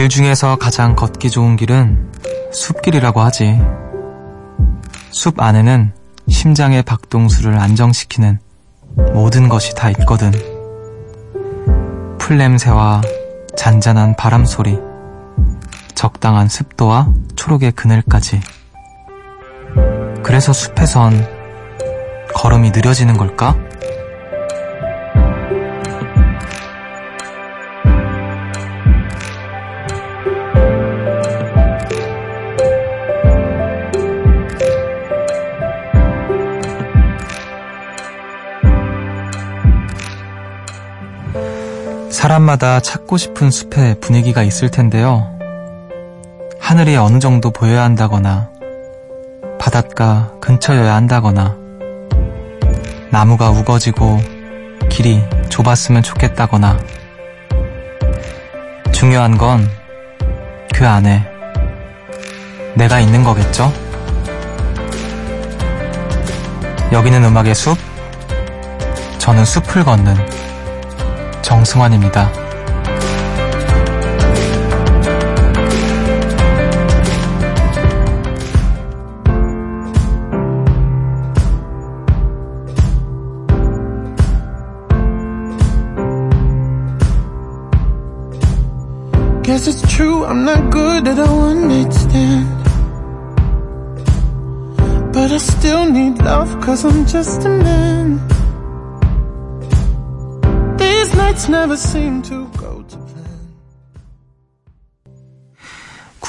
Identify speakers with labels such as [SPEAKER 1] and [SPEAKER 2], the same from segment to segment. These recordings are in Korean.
[SPEAKER 1] 길 중에서 가장 걷기 좋은 길은 숲길이라고 하지. 숲 안에는 심장의 박동수를 안정시키는 모든 것이 다 있거든. 풀냄새와 잔잔한 바람 소리, 적당한 습도와 초록의 그늘까지. 그래서 숲에선 걸음이 느려지는 걸까? 사람마다 찾고 싶은 숲의 분위기가 있을 텐데요. 하늘이 어느 정도 보여야 한다거나, 바닷가 근처여야 한다거나, 나무가 우거지고 길이 좁았으면 좋겠다거나, 중요한 건 그 안에 내가 있는 거겠죠? 여기는 음악의 숲, 저는 숲을 걷는 정승환입니다.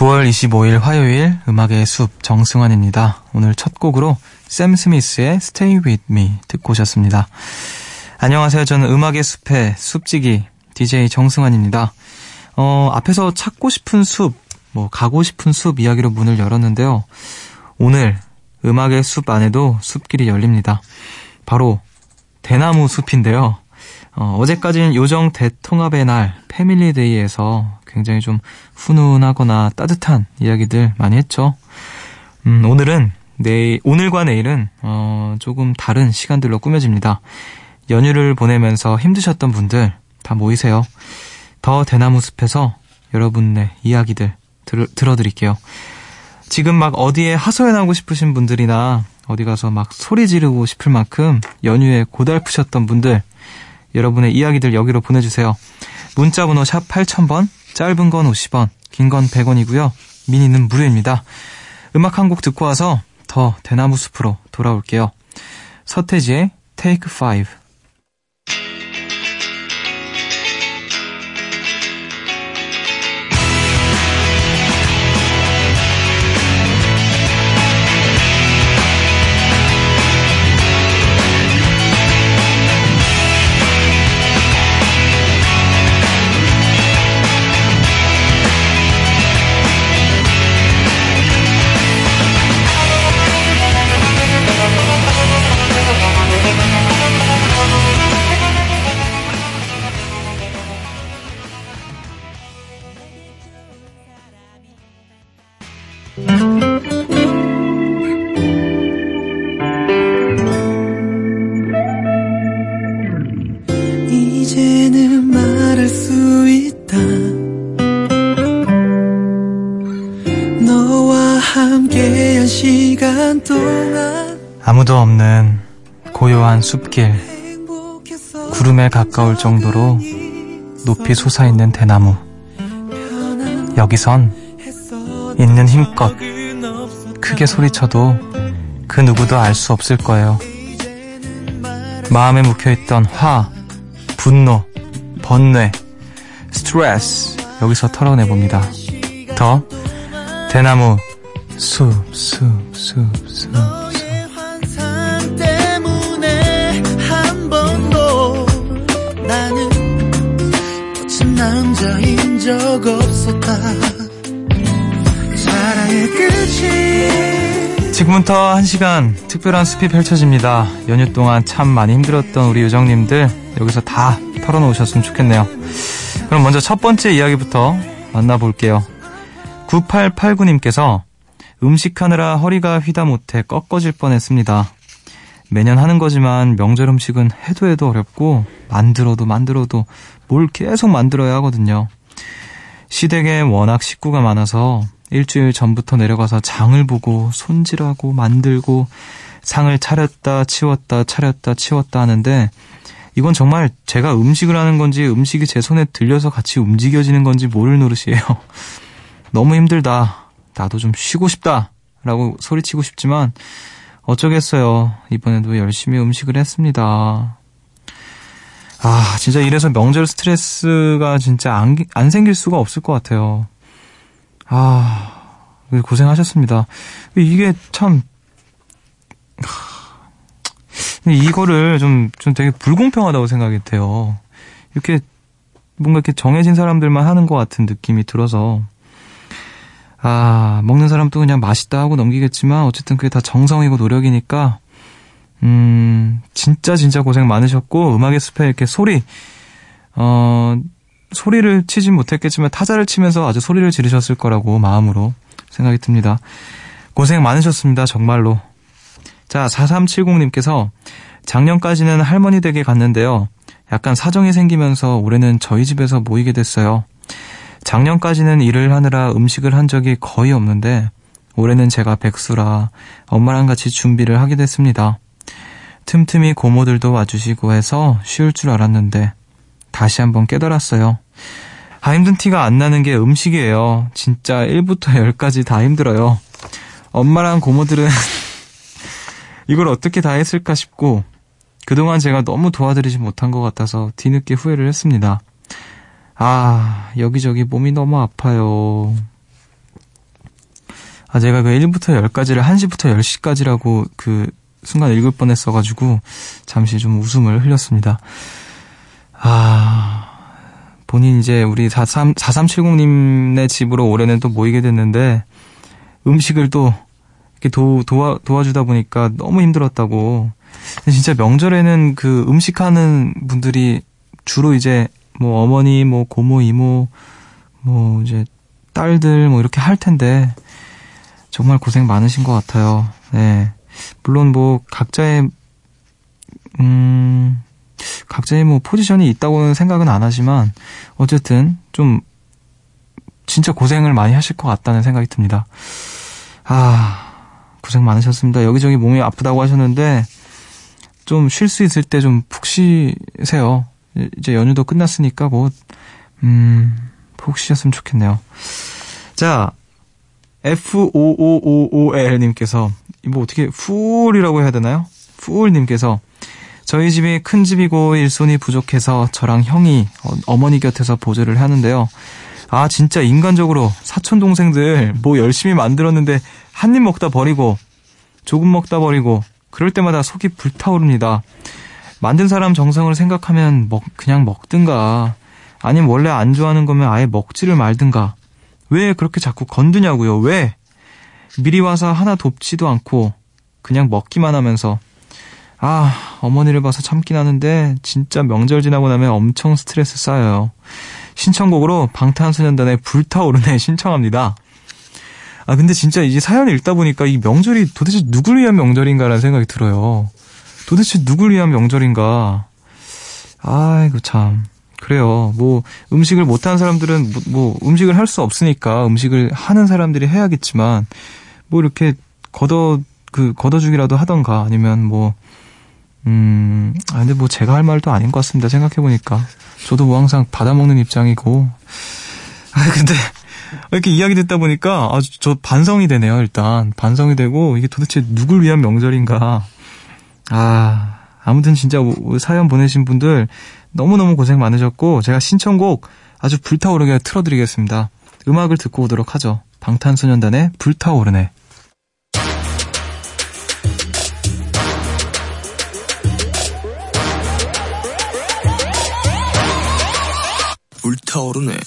[SPEAKER 1] 9월 25일 화요일 음악의 숲 정승환입니다. 오늘 첫 곡으로 샘 스미스의 Stay With Me 듣고 오셨습니다. 안녕하세요. 저는 음악의 숲의 숲지기 DJ 정승환입니다. 어, 앞에서 찾고 싶은 숲, 뭐 가고 싶은 숲 이야기로 문을 열었는데요. 오늘 음악의 숲 안에도 숲길이 열립니다. 바로 대나무 숲인데요. 어, 어제까지는 요정 대통합의 날 패밀리데이에서 굉장히 좀 훈훈하거나 따뜻한 이야기들 많이 했죠. 음, 오늘은 내일 오늘과 내일은 어, 조금 다른 시간들로 꾸며집니다. 연휴를 보내면서 힘드셨던 분들 다 모이세요. 더 대나무 숲에서 여러분의 이야기들 들, 들어드릴게요. 지금 막 어디에 하소연하고 싶으신 분들이나 어디 가서 막 소리 지르고 싶을 만큼 연휴에 고달프셨던 분들 여러분의 이야기들 여기로 보내주세요. 문자번호 샵 8000번, 짧은 건 50원, 긴 건 100원이고요. 미니는 무료입니다. 음악 한 곡 듣고 와서 더 대나무 숲으로 돌아올게요. 서태지의 Take 5
[SPEAKER 2] 행복했어.
[SPEAKER 1] 구름에 가까울 정도로 높이 솟아있는 대나무 여기선 있는 힘껏 크게 소리쳐도 그 누구도 알 수 없을 거예요. 마음에 묵혀있던 화, 분노, 번뇌, 스트레스 여기서 털어내봅니다. 더 대나무 숲, 숲, 숲, 숲,
[SPEAKER 2] 적 없었다. 사랑의 끝이
[SPEAKER 1] 지금부터 한 시간 특별한 숲이 펼쳐집니다. 연휴 동안 참 많이 힘들었던 우리 요정님들 여기서 다 털어놓으셨으면 좋겠네요. 그럼 먼저 첫 번째 이야기부터 만나볼게요. 9889님께서 음식하느라 허리가 휘다 못해 꺾어질 뻔했습니다. 매년 하는 거지만 명절 음식은 해도 해도 어렵고 만들어도 만들어도 뭘 계속 만들어야 하거든요. 시댁에 워낙 식구가 많아서 일주일 전부터 내려가서 장을 보고 손질하고 만들고 상을 차렸다 치웠다 차렸다 치웠다 하는데 이건 정말 제가 음식을 하는 건지 음식이 제 손에 들려서 같이 움직여지는 건지 모를 노릇이에요. 너무 힘들다. 나도 좀 쉬고 싶다. 라고 소리치고 싶지만 어쩌겠어요. 이번에도 열심히 음식을 했습니다. 아, 진짜 이래서 명절 스트레스가 진짜 안, 안 생길 수가 없을 것 같아요. 아, 고생하셨습니다. 이게 참, 이거를 좀, 좀 되게 불공평하다고 생각이 돼요. 이렇게 뭔가 이렇게 정해진 사람들만 하는 것 같은 느낌이 들어서, 아, 먹는 사람도 그냥 맛있다 하고 넘기겠지만, 어쨌든 그게 다 정성이고 노력이니까, 음, 진짜 진짜 고생 많으셨고, 음악의 숲에 이렇게 소리, 어, 소리를 치진 못했겠지만 타자를 치면서 아주 소리를 지르셨을 거라고 마음으로 생각이 듭니다. 고생 많으셨습니다. 정말로. 자, 4370님께서 작년까지는 할머니 댁에 갔는데요. 약간 사정이 생기면서 올해는 저희 집에서 모이게 됐어요. 작년까지는 일을 하느라 음식을 한 적이 거의 없는데 올해는 제가 백수라 엄마랑 같이 준비를 하게 됐습니다. 틈틈이 고모들도 와주시고 해서 쉬울 줄 알았는데 다시 한번 깨달았어요. 아, 힘든 티가 안 나는 게 음식이에요. 진짜 1부터 10까지 다 힘들어요. 엄마랑 고모들은 이걸 어떻게 다 했을까 싶고 그동안 제가 너무 도와드리지 못한 것 같아서 뒤늦게 후회를 했습니다. 아, 여기저기 몸이 너무 아파요. 아, 제가 그 1부터 10까지를 1시부터 10시까지라고 그 순간 읽을 뻔 했어가지고 잠시 좀 웃음을 흘렸습니다. 아, 본인 이제 우리 43, 4370님네 집으로 올해는 또 모이게 됐는데 음식을 또 이렇게 도, 도와, 도와주다 보니까 너무 힘들었다고. 진짜 명절에는 그 음식하는 분들이 주로 이제 뭐 어머니, 뭐 고모, 이모, 뭐 이제 딸들 뭐 이렇게 할 텐데 정말 고생 많으신 것 같아요. 네. 물론 뭐 각자의 음 각자의 뭐 포지션이 있다고는 생각은 안 하지만 어쨌든 좀 진짜 고생을 많이 하실 것 같다는 생각이 듭니다. 아 고생 많으셨습니다. 여기저기 몸이 아프다고 하셨는데 좀 쉴 수 있을 때 좀 푹 쉬세요. 이제 연휴도 끝났으니까 곧 음, 푹 쉬셨으면 좋겠네요. 자, F5555L님께서, 뭐 어떻게, 풀이라고 해야 되나요? 풀님께서, 저희 집이 큰 집이고 일손이 부족해서 저랑 형이 어머니 곁에서 보조를 하는데요. 아, 진짜 인간적으로 사촌 동생들 뭐 열심히 만들었는데 한 입 먹다 버리고 조금 먹다 버리고 그럴 때마다 속이 불타오릅니다. 만든 사람 정성을 생각하면 먹 그냥 먹든가 아니면 원래 안 좋아하는 거면 아예 먹지를 말든가 왜 그렇게 자꾸 건드냐고요? 왜? 미리 와서 하나 돕지도 않고 그냥 먹기만 하면서 아, 어머니를 봐서 참긴 하는데 진짜 명절 지나고 나면 엄청 스트레스 쌓여요. 신청곡으로 방탄소년단의 불타오르네 신청합니다. 아, 근데 진짜 이제 사연을 읽다 보니까 이 명절이 도대체 누굴 위한 명절인가라는 생각이 들어요. 도대체 누굴 위한 명절인가? 아이고, 참. 그래요. 뭐, 음식을 못하는 사람들은 뭐, 뭐 음식을 할 수 없으니까 음식을 하는 사람들이 해야겠지만, 뭐 이렇게 걷어, 그, 걷어주기라도 하던가, 아니면 뭐, 음, 아, 근데 뭐 제가 할 말도 아닌 것 같습니다. 생각해보니까. 저도 뭐 항상 받아먹는 입장이고. 아, 근데, 이렇게 이야기 듣다 보니까 아주 저 반성이 되네요, 일단. 반성이 되고, 이게 도대체 누굴 위한 명절인가. 아, 아무튼 진짜 사연 보내신 분들 너무너무 고생 많으셨고, 제가 신청곡 아주 불타오르게 틀어드리겠습니다. 음악을 듣고 오도록 하죠. 방탄소년단의 불타오르네.
[SPEAKER 3] 타오르네.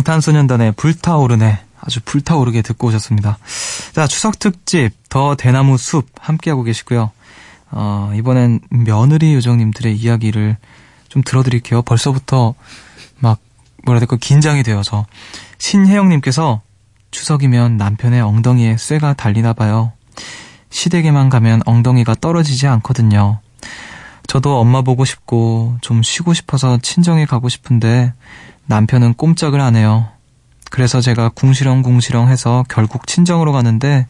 [SPEAKER 1] 방탄소년단의 불타오르네. 아주 불타오르게 듣고 오셨습니다. 자, 추석 특집, 더 대나무 숲 함께하고 계시고요. 어, 이번엔 며느리 요정님들의 이야기를 좀 들어드릴게요. 벌써부터 막, 뭐라 해야 될까, 긴장이 되어서. 신혜영님께서 추석이면 남편의 엉덩이에 쇠가 달리나 봐요. 시댁에만 가면 엉덩이가 떨어지지 않거든요. 저도 엄마 보고 싶고 좀 쉬고 싶어서 친정에 가고 싶은데 남편은 꼼짝을 안 해요. 그래서 제가 궁시렁궁시렁 해서 결국 친정으로 가는데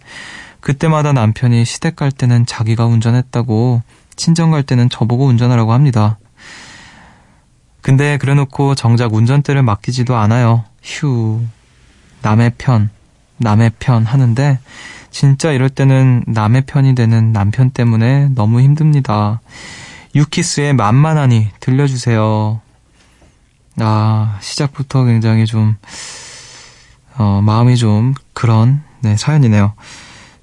[SPEAKER 1] 그때마다 남편이 시댁 갈 때는 자기가 운전했다고 친정 갈 때는 저보고 운전하라고 합니다. 근데 그래 놓고 정작 운전대를 맡기지도 않아요. 휴. 남의 편, 남의 편 하는데 진짜 이럴 때는 남의 편이 되는 남편 때문에 너무 힘듭니다. 유키스의 만만하니 들려주세요. 아, 시작부터 굉장히 좀, 어, 마음이 좀 그런, 네, 사연이네요.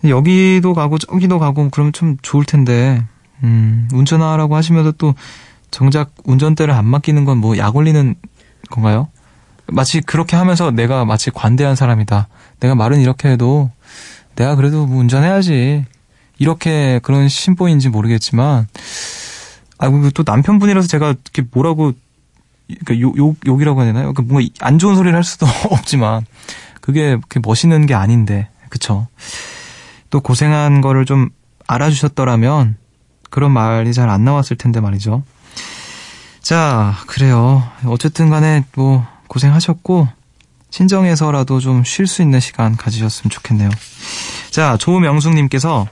[SPEAKER 1] 여기도 가고 저기도 가고 그러면 좀 좋을 텐데, 음, 운전하라고 하시면서 또 정작 운전대를 안 맡기는 건 뭐 약 올리는 건가요? 마치 그렇게 하면서 내가 마치 관대한 사람이다. 내가 말은 이렇게 해도 내가 그래도 뭐 운전해야지. 이렇게 그런 심보인지 모르겠지만, 아, 또 남편분이라서 제가 이렇게 뭐라고, 그러니까 욕, 욕, 욕이라고 해야 되나요? 그러니까 뭔가 안 좋은 소리를 할 수도 없지만, 그게 그렇게 멋있는 게 아닌데, 그쵸. 또 고생한 거를 좀 알아주셨더라면, 그런 말이 잘 안 나왔을 텐데 말이죠. 자, 그래요. 어쨌든 간에 뭐, 고생하셨고, 친정에서라도 좀 쉴 수 있는 시간 가지셨으면 좋겠네요. 자, 조명숙 님께서,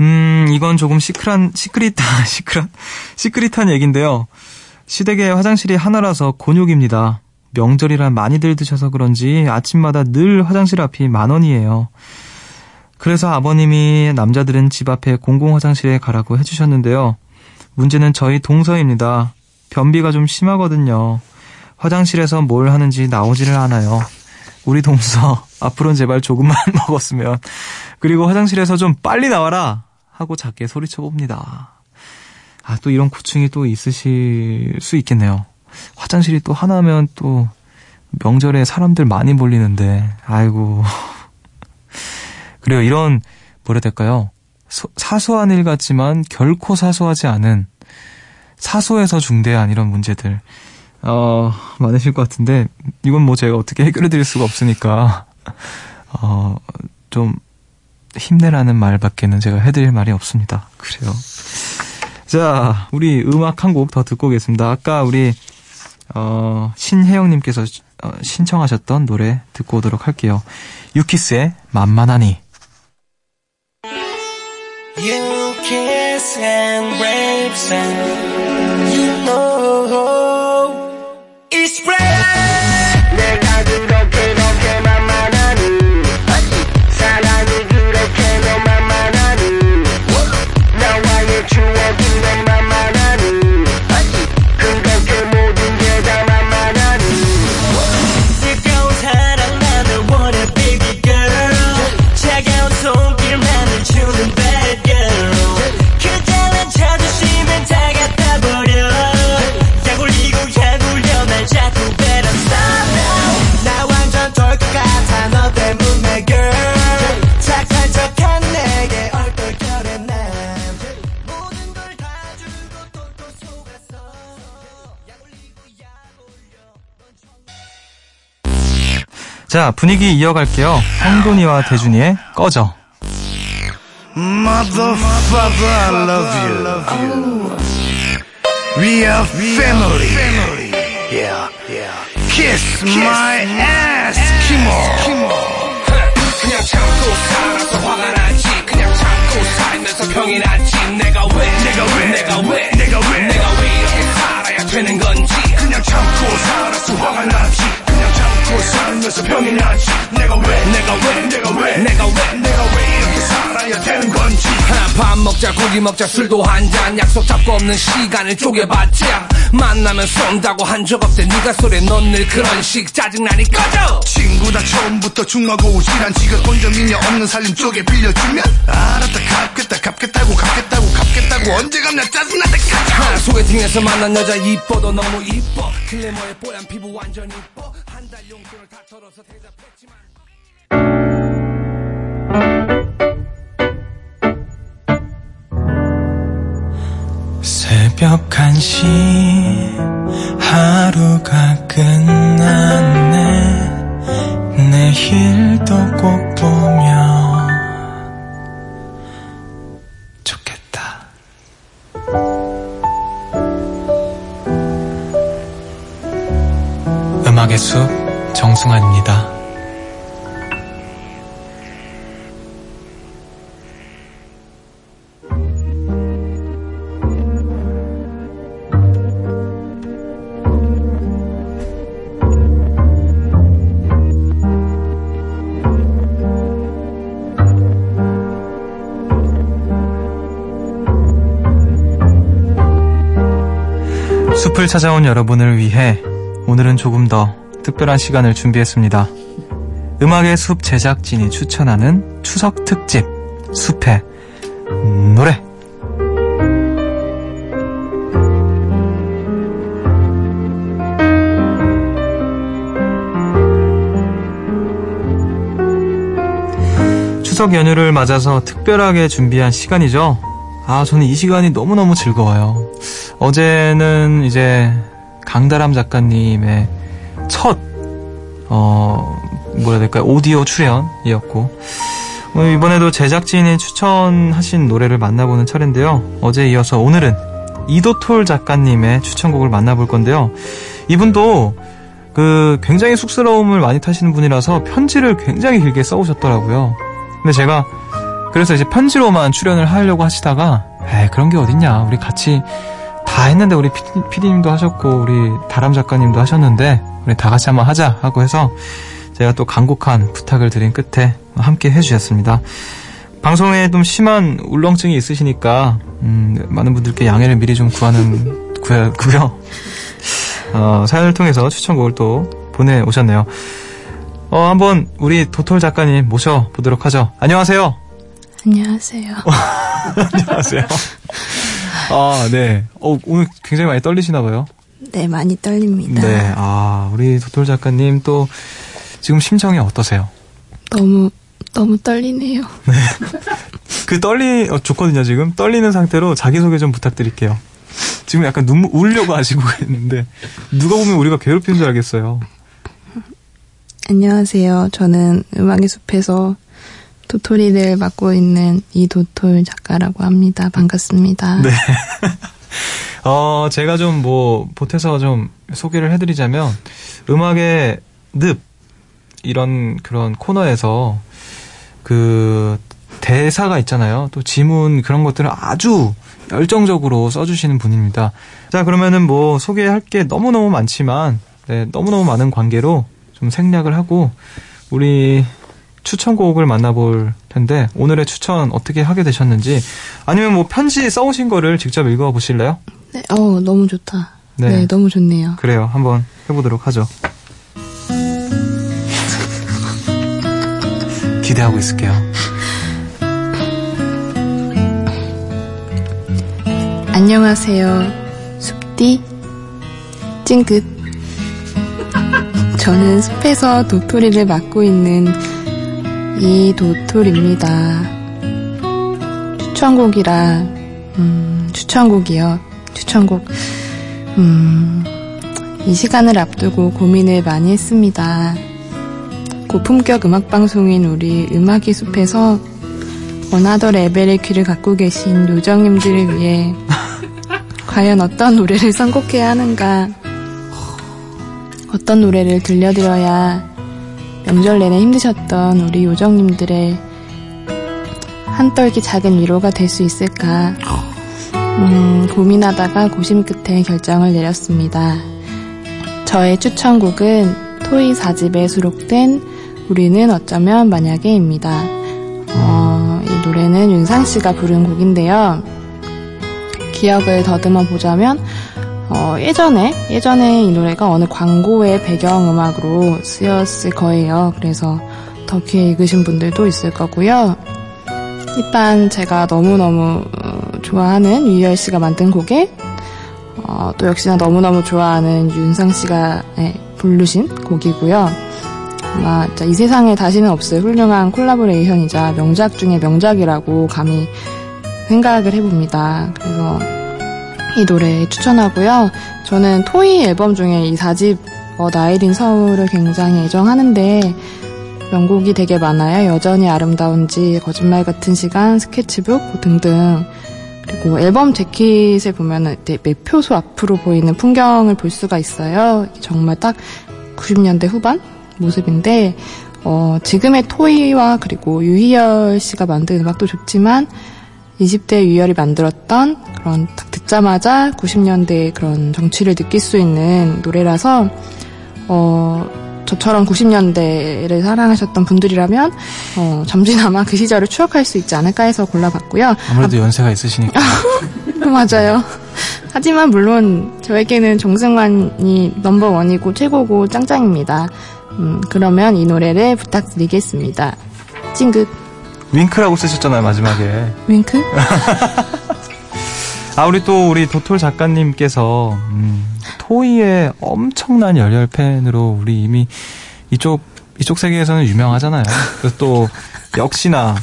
[SPEAKER 1] 음, 이건 조금 시크한, 시크릿한, 시크릿, 시크릿한 얘기인데요. 시댁에 화장실이 하나라서 곤욕입니다. 명절이라 많이들 드셔서 그런지 아침마다 늘 화장실 앞이 만 원이에요. 그래서 아버님이 남자들은 집 앞에 공공 화장실에 가라고 해주셨는데요. 문제는 저희 동서입니다. 변비가 좀 심하거든요. 화장실에서 뭘 하는지 나오지를 않아요. 우리 동서 앞으로는 제발 조금만 먹었으면 그리고 화장실에서 좀 빨리 나와라 하고 작게 소리쳐 봅니다. 아, 또 이런 고충이 또 있으실 수 있겠네요. 화장실이 또 하나면 또 명절에 사람들 많이 몰리는데, 아이고. 그래요. 이런, 뭐라 해야 될까요? 소, 사소한 일 같지만 결코 사소하지 않은 사소해서 중대한 이런 문제들. 어, 많으실 것 같은데, 이건 뭐 제가 어떻게 해결해 드릴 수가 없으니까, 어, 좀, 힘내라는 말밖에는 제가 해드릴 말이 없습니다. 그래요. 자, 우리 음악 한 곡 더 듣고 오겠습니다. 아까 우리, 어, 신혜영님께서 어, 신청하셨던 노래 듣고 오도록 할게요. 유키스의 만만하니. You and 자 분위기 이어갈게요 황돈이와 대준이의 꺼져
[SPEAKER 3] Motherfucker, I love you. We are family. Yeah, yeah. Kiss my ass, Kimo.
[SPEAKER 4] 그냥 참고 살아서 화가 나지 그냥 참고 살면서 병이 나지 내가 왜 내가 왜 내가 왜 내가 왜 내가 왜 이렇게 살아야 되는 건지
[SPEAKER 3] 그냥 참고 살아서 화가 나지. 그냥 살면서 병이 나지. 내가 왜? 내가 왜? 내가 왜?
[SPEAKER 4] 내가 왜?
[SPEAKER 3] 내가 왜 이렇게 살아야 되는 건지.
[SPEAKER 4] 밥 먹자 고기 먹자 술도 한 잔. 약속 잡고 없는 시간을 쪼개봤자. 만나면 쏜다고 한 적 없대. 네가 소리 넌늘 그런 식 짜증나니 꺼져!
[SPEAKER 3] 친구 다 처음부터 중하고 우실한 지가 본적 미녀 없는 살림 쪽에 빌려주면? 알았다 갚겠다 갚겠다고 갚겠다고 갚겠다고. 언제 갚냐? 짜증날 때까지.
[SPEAKER 4] 하나 소개팅에서 만난 여자 이뻐도 너무 이뻐. 클레모의 뽀얀 피부 완전 이뻐 한 달 용돈을 다 털어서 대답했지만.
[SPEAKER 2] 새벽 1시 하루가 끝났네. 내일도 꼭 보면 음악의 숲 정승환입니다.
[SPEAKER 1] 숲을 찾아온 여러분을 위해 오늘은 조금 더 특별한 시간을 준비했습니다. 음악의 숲 제작진이 추천하는 추석 특집 숲의 노래. 추석 연휴를 맞아서 특별하게 준비한 시간이죠. 아, 저는 이 시간이 너무너무 즐거워요. 어제는 이제 강다람 작가님의 첫, 어, 뭐라 해야 될까요? 오디오 출연이었고, 어, 이번에도 제작진이 추천하신 노래를 만나보는 차례인데요. 어제 이어서 오늘은 이도톨 작가님의 추천곡을 만나볼 건데요. 이분도 그 굉장히 쑥스러움을 많이 타시는 분이라서 편지를 굉장히 길게 써오셨더라고요. 근데 제가 그래서 이제 편지로만 출연을 하려고 하시다가 에이 그런 게 어딨냐 우리 같이 다 했는데 우리 PD, 님도 하셨고 우리 다람 작가님도 하셨는데 우리 다 같이 한번 하자 하고 해서 제가 또 간곡한 부탁을 드린 끝에 함께 해주셨습니다. 방송에 좀 심한 울렁증이 있으시니까 음, 많은 분들께 양해를 미리 좀 구하는 구고요. 어, 사연을 통해서 추천곡을 또 보내 오셨네요. 어, 한번 우리 도톨 작가님 모셔 보도록 하죠. 안녕하세요.
[SPEAKER 5] 안녕하세요.
[SPEAKER 1] 안녕하세요. 아, 네. 어, 오늘 굉장히 많이 떨리시나 봐요.
[SPEAKER 5] 네, 많이 떨립니다.
[SPEAKER 1] 네. 아, 우리 도톨 작가님 또 지금 심정이 어떠세요?
[SPEAKER 5] 너무 너무 떨리네요.
[SPEAKER 1] 네. 그 떨리 어, 좋거든요, 지금. 떨리는 상태로 자기 소개 좀 부탁드릴게요. 지금 약간 눈물 울려고 하시고 있는데 누가 보면 우리가 괴롭히는 줄 알겠어요.
[SPEAKER 5] 안녕하세요. 저는 음악의 숲에서 도토리를 맡고 있는 이도톨 작가라고 합니다. 반갑습니다.
[SPEAKER 1] 네. 어, 제가 좀 뭐, 보태서 좀 소개를 해드리자면, 음악의 늪, 이런 그런 코너에서 그 대사가 있잖아요. 또 지문 그런 것들을 아주 열정적으로 써주시는 분입니다. 자, 그러면은 뭐 소개할 게 너무 너무 많지만, 네, 너무 너무 많은 관계로 좀 생략을 하고, 우리 추천곡을 만나볼 텐데 오늘의 추천 어떻게 하게 되셨는지 아니면 뭐 편지 써오신 거를 직접 읽어 보실래요?
[SPEAKER 5] 네, 어 너무 좋다. 네. 네, 너무 좋네요.
[SPEAKER 1] 그래요, 한번 해보도록 하죠. 기대하고 있을게요.
[SPEAKER 5] 안녕하세요, 숲디 찡긋. 저는 숲에서 도토리를 맡고 있는 이 도토리입니다. 추천곡이라, 음, 추천곡이요. 추천곡. 음, 이 시간을 앞두고 고민을 많이 했습니다. 고품격 음악방송인 우리 음악의 숲에서 원하더 레벨의 귀를 갖고 계신 요정님들을 위해 과연 어떤 노래를 선곡해야 하는가, 어떤 노래를 들려드려야 명절 내내 힘드셨던 우리 요정님들의 한떨기 작은 위로가 될 수 있을까 음, 고민하다가 고심 끝에 결정을 내렸습니다. 저의 추천곡은 토이 4집에 수록된 우리는 어쩌면 만약에입니다. 어, 이 노래는 윤상 씨가 부른 곡인데요. 기억을 더듬어 보자면 어, 예전에 예전에 이 노래가 어느 광고의 배경음악으로 쓰였을 거예요. 그래서 더 귀에 익으신 분들도 있을 거고요. 일단 제가 너무너무 어, 좋아하는 유열 씨가 만든 곡에 어, 또 역시나 너무너무 좋아하는 윤상 씨가 네, 부르신 곡이고요. 아마 이 세상에 다시는 없을 훌륭한 콜라보레이션이자 명작 중의 명작이라고 감히 생각을 해봅니다. 그래서 이 노래 추천하고요. 저는 토이 앨범 중에 이 4집 어, 나일인 서울을 굉장히 애정하는데 명곡이 되게 많아요. 여전히 아름다운지, 거짓말 같은 시간, 스케치북 등등. 그리고 앨범 재킷을 보면은 매표소 앞으로 보이는 풍경을 볼 수가 있어요. 정말 딱 90년대 후반 모습인데 어, 지금의 토이와 그리고 유희열 씨가 만든 음악도 좋지만 20대 유희열이 만들었던 그런 딱 듣자마자 90년대 그런 정취를 느낄 수 있는 노래라서 어, 저처럼 90년대를 사랑하셨던 분들이라면 어, 잠시나마 그 시절을 추억할 수 있지 않을까 해서 골라봤고요.
[SPEAKER 1] 아무래도 연세가 있으시니까.
[SPEAKER 5] 맞아요. 하지만 물론 저에게는 정승환이 넘버원이고 최고고 짱짱입니다. 음, 그러면 이 노래를 부탁드리겠습니다. 찡긋
[SPEAKER 1] 윙크라고 쓰셨잖아요, 마지막에.
[SPEAKER 5] 윙크?
[SPEAKER 1] 아, 우리 또 우리 도톨 작가님께서 음, 토이의 엄청난 열혈 팬으로 우리 이미 이쪽 이쪽 세계에서는 유명하잖아요. 그래서 또 역시나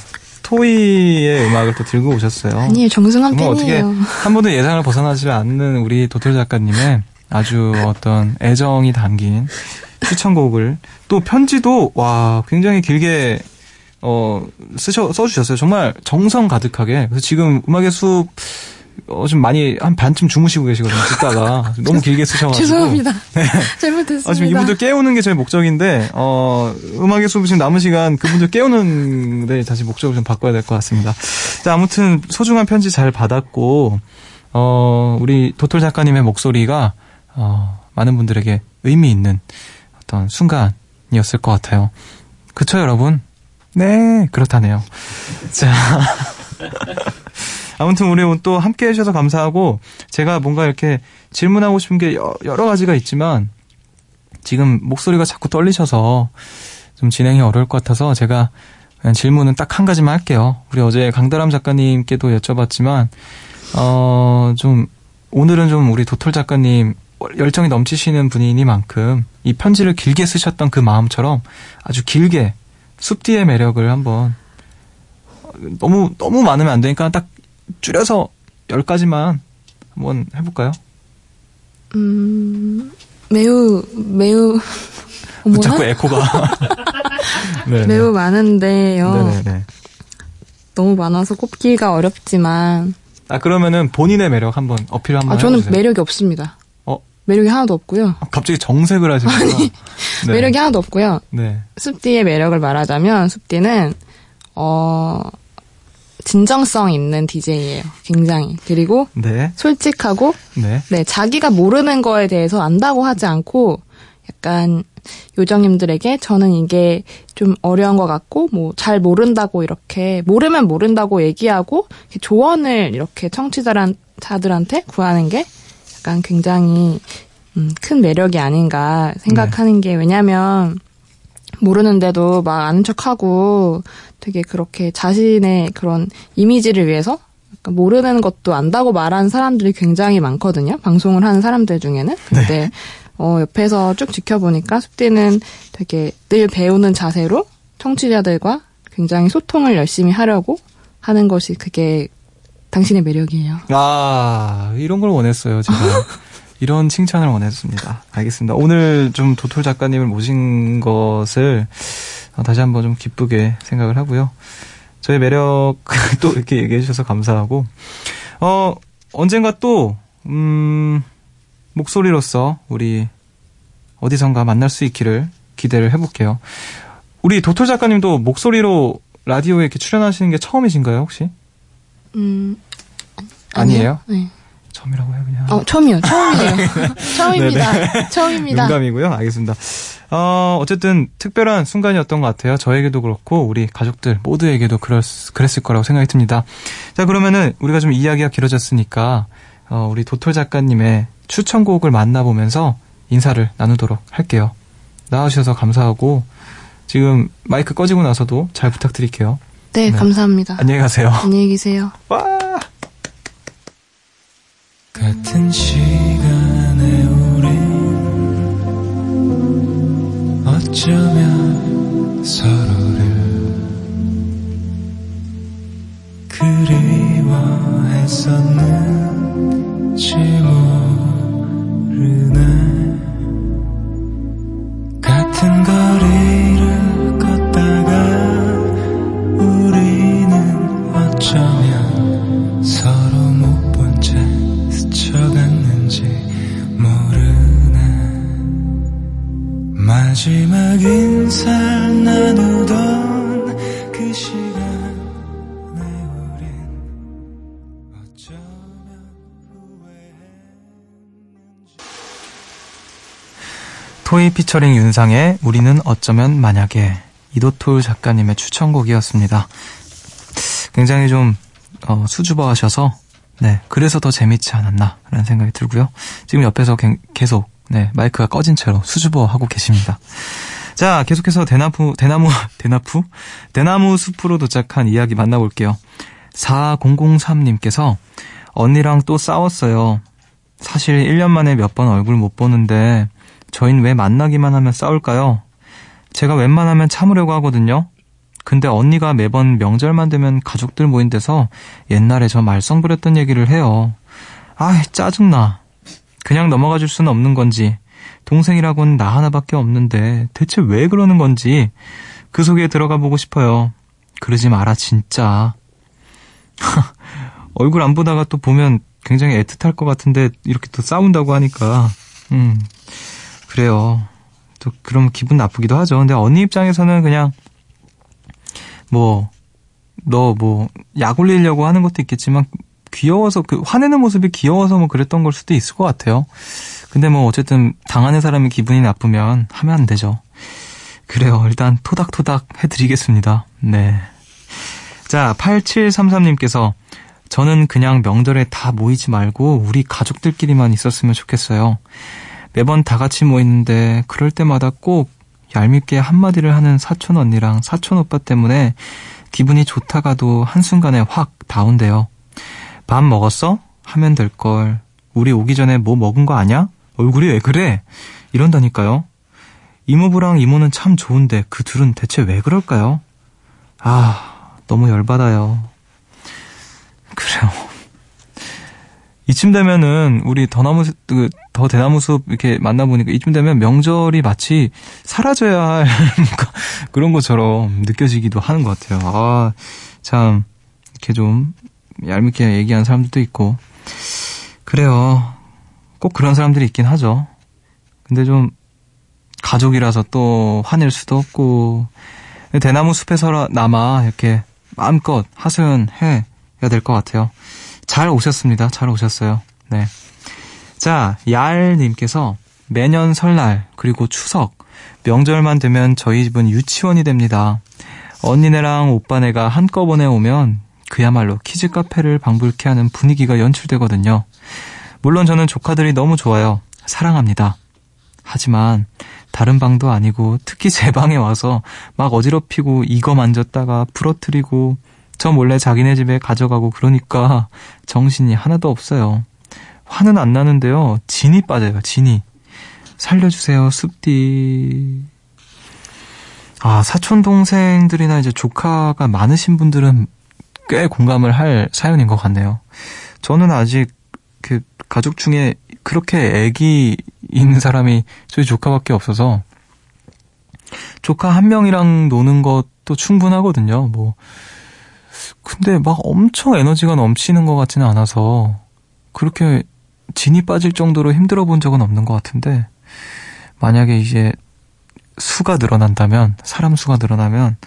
[SPEAKER 1] 토이의 음악을 또 들고 오셨어요.
[SPEAKER 5] 아니에요. 정승환
[SPEAKER 1] 정말 어떻게
[SPEAKER 5] 팬이에요.
[SPEAKER 1] 한 번도 예상을 벗어나지 않는 우리 도톨 작가님의 아주 어떤 애정이 담긴 추천곡을 또 편지도 와 굉장히 길게 어 쓰셔 써주셨어요. 정말 정성 가득하게. 그래서 지금 음악의 숲 어, 좀 많이 한 반쯤 주무시고 계시거든요. 듣다가 너무 길게 쓰셔가지고.
[SPEAKER 5] 죄송합니다. 잘못했습니다.
[SPEAKER 1] 아, 지금 이분들 깨우는 게 저희 목적인데, 어, 음악의 숲 지금 남은 시간 그분들 깨우는 데 다시 목적을 좀 바꿔야 될 것 같습니다. 자, 아무튼 소중한 편지 잘 받았고, 어, 우리 도톨 작가님의 목소리가, 어, 많은 분들에게 의미 있는 어떤 순간이었을 것 같아요. 그쵸, 여러분? 네, 그렇다네요. 자. 아무튼 우리 또 함께 해주셔서 감사하고 제가 뭔가 이렇게 질문하고 싶은 게 여- 여러 가지가 있지만 지금 목소리가 자꾸 떨리셔서 좀 진행이 어려울 것 같아서 제가 질문은 딱 한 가지만 할게요. 우리 어제 강다람 작가님께도 여쭤봤지만 어 좀 오늘은 좀 우리 도톨 작가님 열정이 넘치시는 분이니만큼 이 편지를 길게 쓰셨던 그 마음처럼 아주 길게 숲뒤의 매력을 한번 너무 너무 많으면 안 되니까 딱 줄여서 10가지만 한번 해볼까요?
[SPEAKER 5] 음, 매우, 매우, 어머나?
[SPEAKER 1] 자꾸 에코가. 네,
[SPEAKER 5] 매우 많은데요.
[SPEAKER 1] 네네네.
[SPEAKER 5] 너무 많아서 꼽기가 어렵지만,
[SPEAKER 1] 아, 그러면은 본인의 매력 한번 어필 한번
[SPEAKER 5] 아, 저는
[SPEAKER 1] 해주세요.
[SPEAKER 5] 매력이 없습니다.
[SPEAKER 1] 어?
[SPEAKER 5] 매력이 하나도 없고요.
[SPEAKER 1] 아, 갑자기 정색을 하시니까. 네.
[SPEAKER 5] 매력이 하나도 없고요.
[SPEAKER 1] 네.
[SPEAKER 5] 숲디의 매력을 말하자면 숲디는 어 진정성 있는 DJ예요. 굉장히. 그리고
[SPEAKER 1] 네.
[SPEAKER 5] 솔직하고
[SPEAKER 1] 네.
[SPEAKER 5] 네, 자기가 모르는 거에 대해서 안다고 하지 않고 약간 요정님들에게 저는 이게 좀 어려운 것 같고 뭐 잘 모른다고 이렇게 모르면 모른다고 얘기하고 조언을 이렇게 청취자들한테 구하는 게 약간 굉장히 음, 큰 매력이 아닌가 생각하는 게 왜냐면 모르는데도 막 아는 척하고 되게 그렇게 자신의 그런 이미지를 위해서 모르는 것도 안다고 말하는 사람들이 굉장히 많거든요. 방송을 하는 사람들 중에는. 근데 어, 옆에서 쭉 지켜보니까 숲디는 되게 늘 배우는 자세로 청취자들과 굉장히 소통을 열심히 하려고 하는 것이 그게 당신의 매력이에요.
[SPEAKER 1] 아, 이런 걸 원했어요, 제가. 이런 칭찬을 원했습니다. 알겠습니다. 오늘 좀 도톨 작가님을 모신 것을 어, 다시 한번 좀 기쁘게 생각을 하고요. 저의 매력 또 이렇게 얘기해 주셔서 감사하고, 어, 언젠가 또, 음, 목소리로서 우리 어디선가 만날 수 있기를 기대를 해볼게요. 우리 도톨 작가님도 목소리로 라디오에 이렇게 출연하시는 게 처음이신가요, 혹시?
[SPEAKER 5] 음,
[SPEAKER 1] 아니에요?
[SPEAKER 5] 네.
[SPEAKER 1] 처음이라고 해요, 그냥.
[SPEAKER 5] 어, 처음이요. 처음이에요. 처음입니다. 처음입니다.
[SPEAKER 1] 농담이고요. 알겠습니다. 어, 어쨌든 특별한 순간이었던 것 같아요. 저에게도 그렇고 우리 가족들 모두에게도 그랬, 그랬을 거라고 생각이 듭니다. 자, 그러면은 우리가 좀 이야기가 길어졌으니까 어, 우리 도톨 작가님의 추천곡을 만나보면서 인사를 나누도록 할게요. 나와주셔서 감사하고 지금 마이크 꺼지고 나서도 잘 부탁드릴게요.
[SPEAKER 5] 네,
[SPEAKER 1] 네.
[SPEAKER 5] 감사합니다.
[SPEAKER 1] 안녕히 가세요.
[SPEAKER 5] 안녕히 계세요.
[SPEAKER 1] 와!
[SPEAKER 6] 같은 시간에
[SPEAKER 2] 우린 어쩌면 서로를 그리워했었는지 모르네 같은 거리
[SPEAKER 1] 토이 피처링 윤상의 우리는 어쩌면 만약에 이도톨 작가님의 추천곡이었습니다. 굉장히 좀 어, 수줍어하셔서 네 그래서 더 재밌지 않았나라는 생각이 들고요. 지금 옆에서 갱- 계속 네 마이크가 꺼진 채로 수줍어하고 계십니다. 자 계속해서 대나무 대나무 대나무 대나무 숲으로 도착한 이야기 만나볼게요. 4003님께서 언니랑 또 싸웠어요. 사실 1년 만에 몇 번 얼굴 못 보는데 저흰 왜 만나기만 하면 싸울까요? 제가 웬만하면 참으려고 하거든요. 근데 언니가 매번 명절만 되면 가족들 모인 데서 옛날에 저 말썽 부렸던 얘기를 해요. 아이, 짜증나. 그냥 넘어가 줄 수는 없는 건지, 동생이라고는 나 하나밖에 없는데 대체 왜 그러는 건지 그 속에 들어가 보고 싶어요. 그러지 마라, 진짜. 얼굴 안 보다가 또 보면 굉장히 애틋할 것 같은데 이렇게 또 싸운다고 하니까, 음, 그래요. 또 그럼 기분 나쁘기도 하죠. 근데 언니 입장에서는 그냥 뭐 너 뭐 약 올리려고 하는 것도 있겠지만 귀여워서 그 화내는 모습이 귀여워서 뭐 그랬던 걸 수도 있을 것 같아요. 근데 뭐 어쨌든 당하는 사람이 기분이 나쁘면 하면 안 되죠. 그래요. 일단 토닥토닥 해드리겠습니다. 네. 자, 8733님께서 저는 그냥 명절에 다 모이지 말고 우리 가족들끼리만 있었으면 좋겠어요. 매번 다 같이 모이는데 그럴 때마다 꼭 얄밉게 한마디를 하는 사촌 언니랑 사촌 오빠 때문에 기분이 좋다가도 한순간에 확 다운돼요. 밥 먹었어? 하면 될 걸. 우리 오기 전에 뭐 먹은 거 아냐? 얼굴이 왜 그래? 이런다니까요. 이모부랑 이모는 참 좋은데 그 둘은 대체 왜 그럴까요? 아, 너무 열받아요. 그래요. 이쯤 되면은 우리 더나무 숲- 그, 더 대나무 숲 이렇게 만나보니까 이쯤 되면 명절이 마치 사라져야 할 그런 것처럼 느껴지기도 하는 것 같아요. 아, 참 이렇게 좀 얄밉게 얘기하는 사람들도 있고 그래요. 꼭 그런 사람들이 있긴 하죠. 근데 좀 가족이라서 또 화낼 수도 없고 대나무 숲에서 남아 이렇게 마음껏 하소연해야 될 것 같아요. 잘 오셨습니다. 잘 오셨어요. 네. 자, 얄님께서 매년 설날, 그리고 추석, 명절만 되면 저희 집은 유치원이 됩니다. 언니네랑 오빠네가 한꺼번에 오면 그야말로 키즈 카페를 방불케 하는 분위기가 연출되거든요. 물론 저는 조카들이 너무 좋아요. 사랑합니다. 하지만 다른 방도 아니고 특히 제 방에 와서 막 어지럽히고 이거 만졌다가 부러뜨리고 저 몰래 자기네 집에 가져가고 그러니까 정신이 하나도 없어요. 화는 안 나는데요. 진이 빠져요. 진이. 살려주세요. 숲디. 아, 사촌 동생들이나 이제 조카가 많으신 분들은 꽤 공감을 할 사연인 것 같네요. 저는 아직 그 가족 중에 그렇게 애기인 사람이 저희 조카밖에 없어서 조카 한 명이랑 노는 것도 충분하거든요. 뭐 근데 막 엄청 에너지가 넘치는 것 같지는 않아서 그렇게 진이 빠질 정도로 힘들어 본 적은 없는 것 같은데 만약에 이제 수가 늘어난다면 사람 수가 늘어나면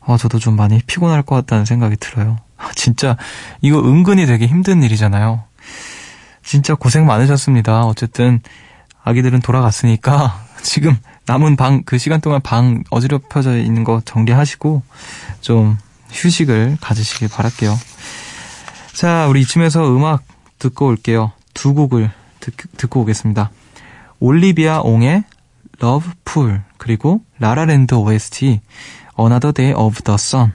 [SPEAKER 1] 어, 저도 좀 많이 피곤할 것 같다는 생각이 들어요. 진짜 이거 은근히 되게 힘든 일이잖아요. 진짜 고생 많으셨습니다. 어쨌든 아기들은 돌아갔으니까 지금 남은 방 그 시간 동안 방 어지럽혀져 있는 거 정리하시고 좀 휴식을 가지시길 바랄게요. 자, 우리 이쯤에서 음악 듣고 올게요. 두 곡을 듣, 듣고 오겠습니다. 올리비아 옹의 Love Pool 그리고 라라랜드 OST Another Day of the Sun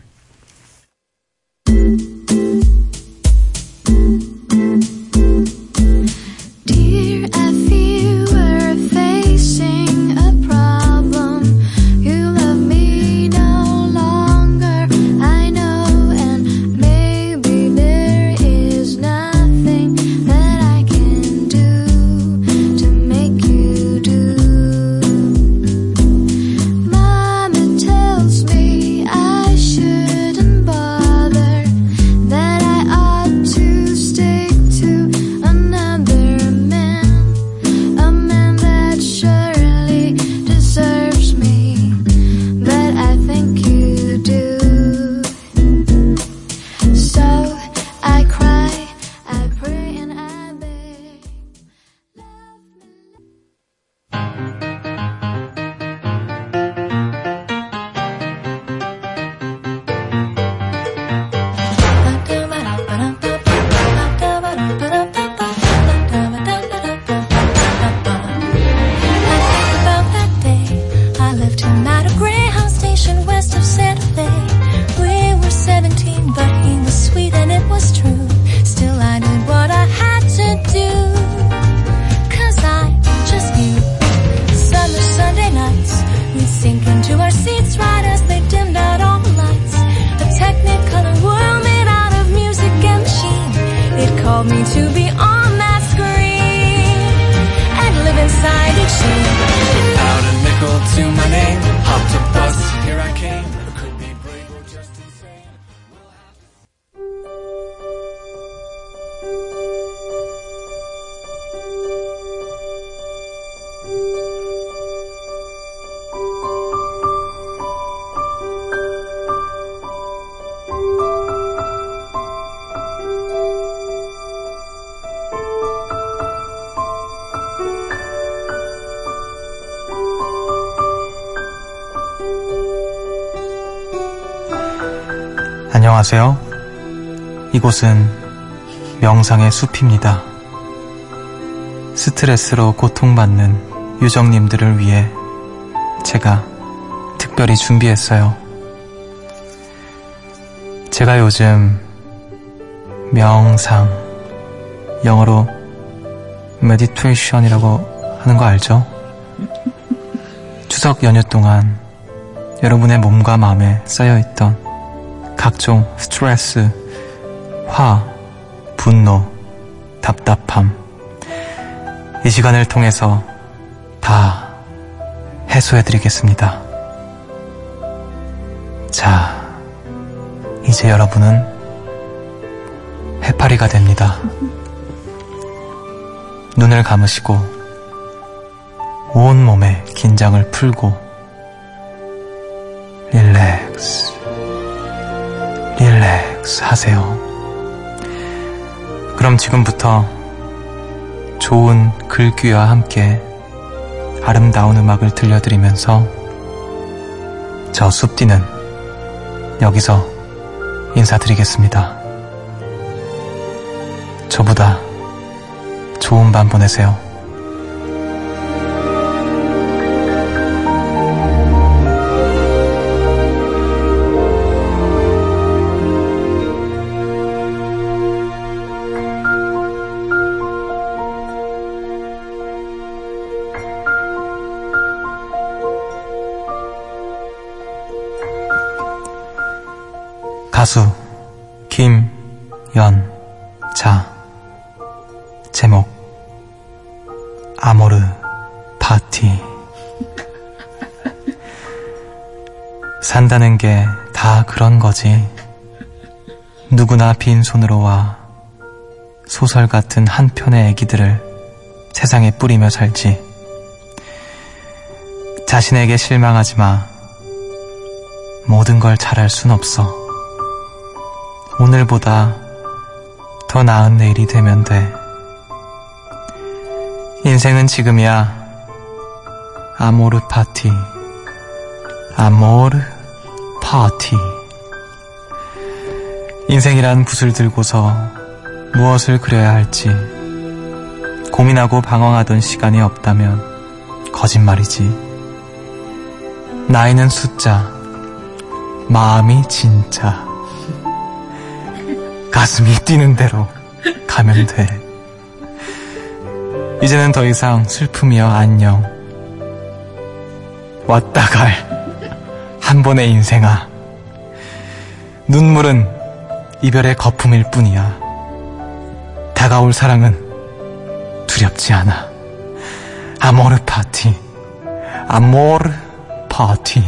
[SPEAKER 1] 안녕하세요. 이곳은 명상의 숲입니다. 스트레스로 고통받는 유정님들을 위해 제가 특별히 준비했어요. 제가 요즘 명상, 영어로 meditation이라고 하는 거 알죠? 추석 연휴 동안 여러분의 몸과 마음에 쌓여있던 각종 스트레스, 화, 분노, 답답함. 이 시간을 통해서 다 해소해드리겠습니다. 자, 이제 여러분은 해파리가 됩니다. 눈을 감으시고 온몸의 긴장을 풀고 하세요. 그럼 지금부터 좋은 글귀와 함께 아름다운 음악을 들려드리면서 저 숲디는 여기서 인사드리겠습니다. 저보다 좋은 밤 보내세요. 가수 김연자. 제목 아모르 파티. 산다는 게 다 그런 거지. 누구나 빈손으로 와. 소설 같은 한 편의 애기들을 세상에 뿌리며 살지. 자신에게 실망하지 마. 모든 걸 잘할 순 없어 오늘보다 더 나은 내일이 되면 돼. 인생은 지금이야. 아모르 파티. 아모르 파티. 인생이란 붓을 들고서 무엇을 그려야 할지 고민하고 방황하던 시간이 없다면 거짓말이지. 나이는 숫자, 마음이 진짜. 가슴이 뛰는 대로 가면 돼. 이제는 더 이상 슬픔이여 안녕. 왔다 갈 한 번의 인생아. 눈물은 이별의 거품일 뿐이야. 다가올 사랑은 두렵지 않아. 아모르 파티. 아모르 파티.